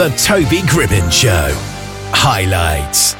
The Toby Gribbin Show. Highlights.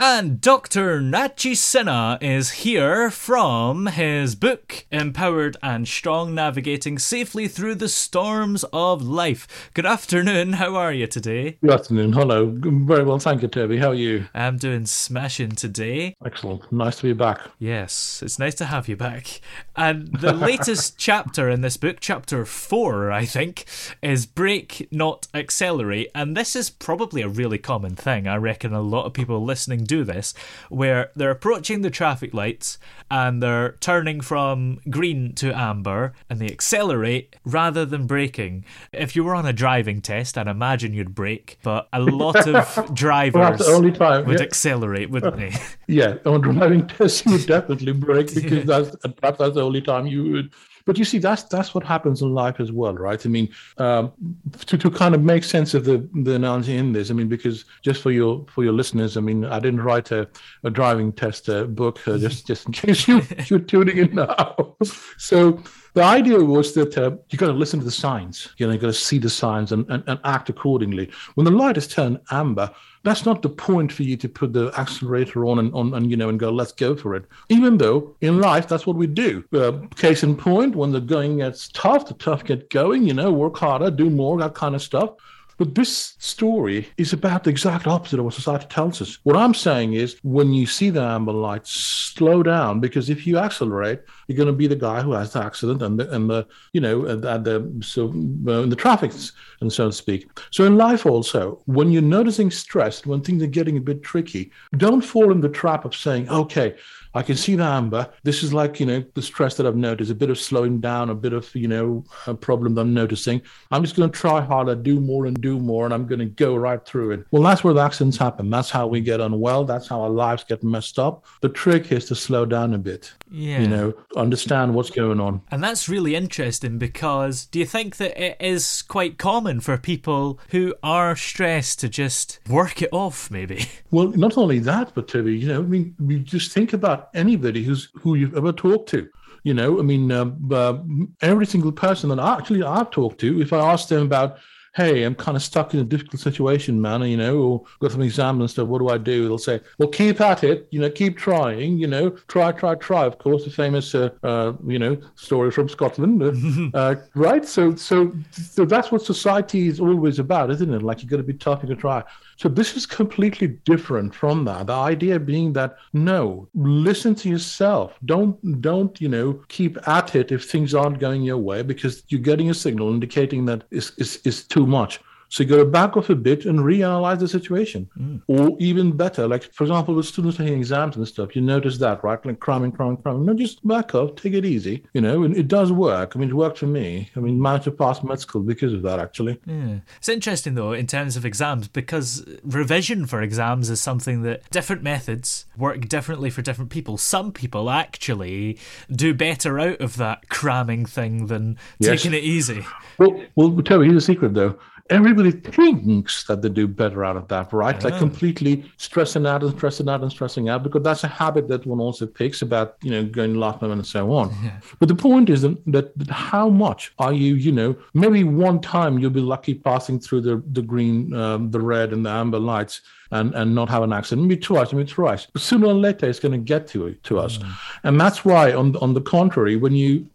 And Dr. Nachi Sinha is here from his book, Empowered and Strong Navigating Safely Through the Storms of Life. Good afternoon, how are you today? Good afternoon, hello. Very well, thank you, Toby. How are you? I'm doing smashing today. Excellent. Nice to be back. Yes, it's nice to have you back. And the latest chapter in this book, chapter four, I think, is Brake, Not Accelerate. And this is probably a really common thing. I reckon a lot of people listening do this, where they're approaching the traffic lights and they're turning from green to amber and they accelerate rather than braking. If you were on a driving test, I'd imagine you'd brake, but a lot of drivers time, would yeah. accelerate, wouldn't they? Yeah, on driving tests, you would definitely brake because that's perhaps that's the only time you would. But you see, that's that's what happens in life as well, right? I mean, um, to, to kind of make sense of the the analogy in this, I mean, because just for your for your listeners, I mean, I didn't write a, a driving test uh, book uh, just just in case you you're tuning in now. So the idea was that uh, you got to listen to the signs. You know, you got to see the signs and, and, and act accordingly. When the light is turned amber, that's not the point for you to put the accelerator on and on and you know and go let's go for it even though in life that's what we do uh, case in point when the going gets tough the tough get going you know work harder do more that kind of stuff but this story is about the exact opposite of what society tells us. What I'm saying is, when you see the amber light, slow down because if you accelerate, you're going to be the guy who has the accident and the, and the you know, and the so uh, in the traffic and so to speak. So in life also, when you're noticing stress, when things are getting a bit tricky, don't fall in the trap of saying, okay. I can see the amber. This is like, you know, the stress that I've noticed, a bit of slowing down, a bit of, you know, a problem that I'm noticing. I'm just going to try harder, do more and do more, and I'm going to go right through it. Well, that's where the accidents happen. That's how we get unwell. That's how our lives get messed up. The trick is to slow down a bit. Yeah. You know, understand what's going on. And that's really interesting because do you think that it is quite common for people who are stressed to just work it off, maybe? Well, not only that, but Toby, you know, I mean, you just think about anybody who's who you've ever talked to. You know, I mean, uh, uh, every single person that I actually I've talked to, if I ask them about, hey, I'm kind of stuck in a difficult situation, man, you know, or got some exams and stuff, what do I do? They'll say, well, keep at it, you know, keep trying, you know, try, try, try. Of course, the famous, uh, uh, you know, story from Scotland, uh, uh, right? So, so, so that's what society is always about, isn't it? Like you've got to be tough, you got to try. So this is completely different from that. The idea being that no, listen to yourself. Don't don't you know keep at it if things aren't going your way because you're getting a signal indicating that is is is too much. So you got to back off a bit and reanalyze the situation. Mm. Or even better, like for example, with students taking exams and stuff, you notice that, right? Like cramming, cramming, cramming. No, just back off, take it easy. You know, and it does work. I mean, it worked for me. I mean, managed to pass med school because of that, actually. Yeah. It's interesting though in terms of exams because revision for exams is something that different methods work differently for different people. Some people actually do better out of that cramming thing than Yes. taking it easy. Well, well, Toby, here's a secret though. Everybody thinks that they do better out of that, right? Like completely stressing out and stressing out and stressing out, because that's a habit that one also picks about, you know, going to last moment and so on. But the point is that, that, that how much are you, you know, maybe one time you'll be lucky passing through the, the green, um, the red and the amber lights and, and not have an accident. Maybe twice, maybe thrice. But sooner or later, it's going to get to to us, and that's why, on on the contrary, when you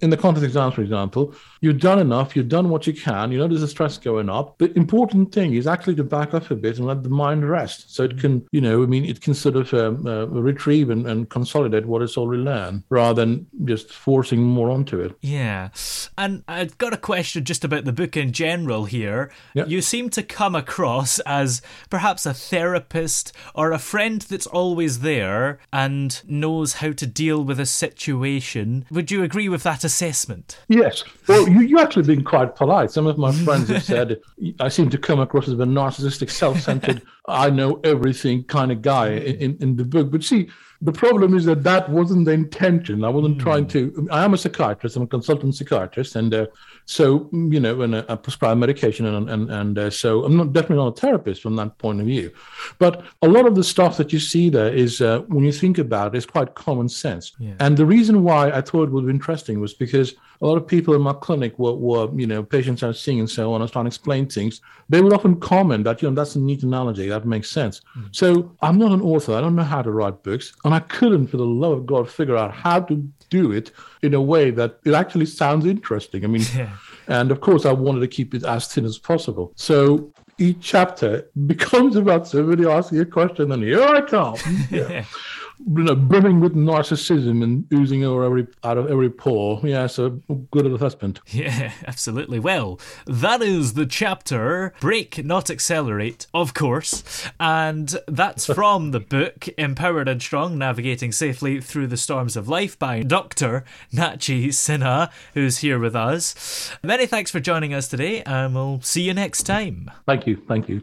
in the context exams, for example, you've done enough, you've done what you can. You know there's a stress going up. The important thing is actually to back off a bit and let the mind rest, so it can, you know, I mean, it can sort of um, uh, retrieve and, and consolidate what it's already learned, rather than just forcing more onto it. Yeah. And I've got a question just about the book in general here. You seem to come across as perhaps a therapist or a friend that's always there and knows how to deal with a situation. Would you agree with that assessment? Yes. Well, you, you actually been quite polite. Some of my friends have said I seem to come across as a narcissistic, self centered, I know everything kind of guy in, in the book. But see, the problem is that that wasn't the intention. I wasn't trying to. I am a psychiatrist. I'm a consultant psychiatrist, and uh, so you know, and uh, I prescribe medication, and and and uh, so I'm not definitely not a therapist from that point of view. But a lot of the stuff that you see there is, uh, when you think about it, is quite common sense. Yeah. And the reason why I thought it would be interesting was because a lot of people in my clinic were, were you know, patients I was seeing and so on. I was trying to explain things. They would often comment that, you know, that's a neat analogy. That makes sense. Hmm. So I'm not an author. I don't know how to write books. And I couldn't, for the love of God, figure out how to do it in a way that it actually sounds interesting. I mean, and of course, I wanted to keep it as thin as possible. So each chapter becomes about somebody asking a question, and here I come. Yeah. You know, brimming with narcissism and oozing over every, out of every pore. Yeah, so good assessment. Yeah, absolutely. Well, that is the chapter Brake, Not Accelerate, of course. And that's from the book Empowered and Strong Navigating Safely Through the Storms of Life by Dr. Nachi Sinha, who's here with us. Many thanks for joining us today, and we'll see you next time. Thank you. Thank you.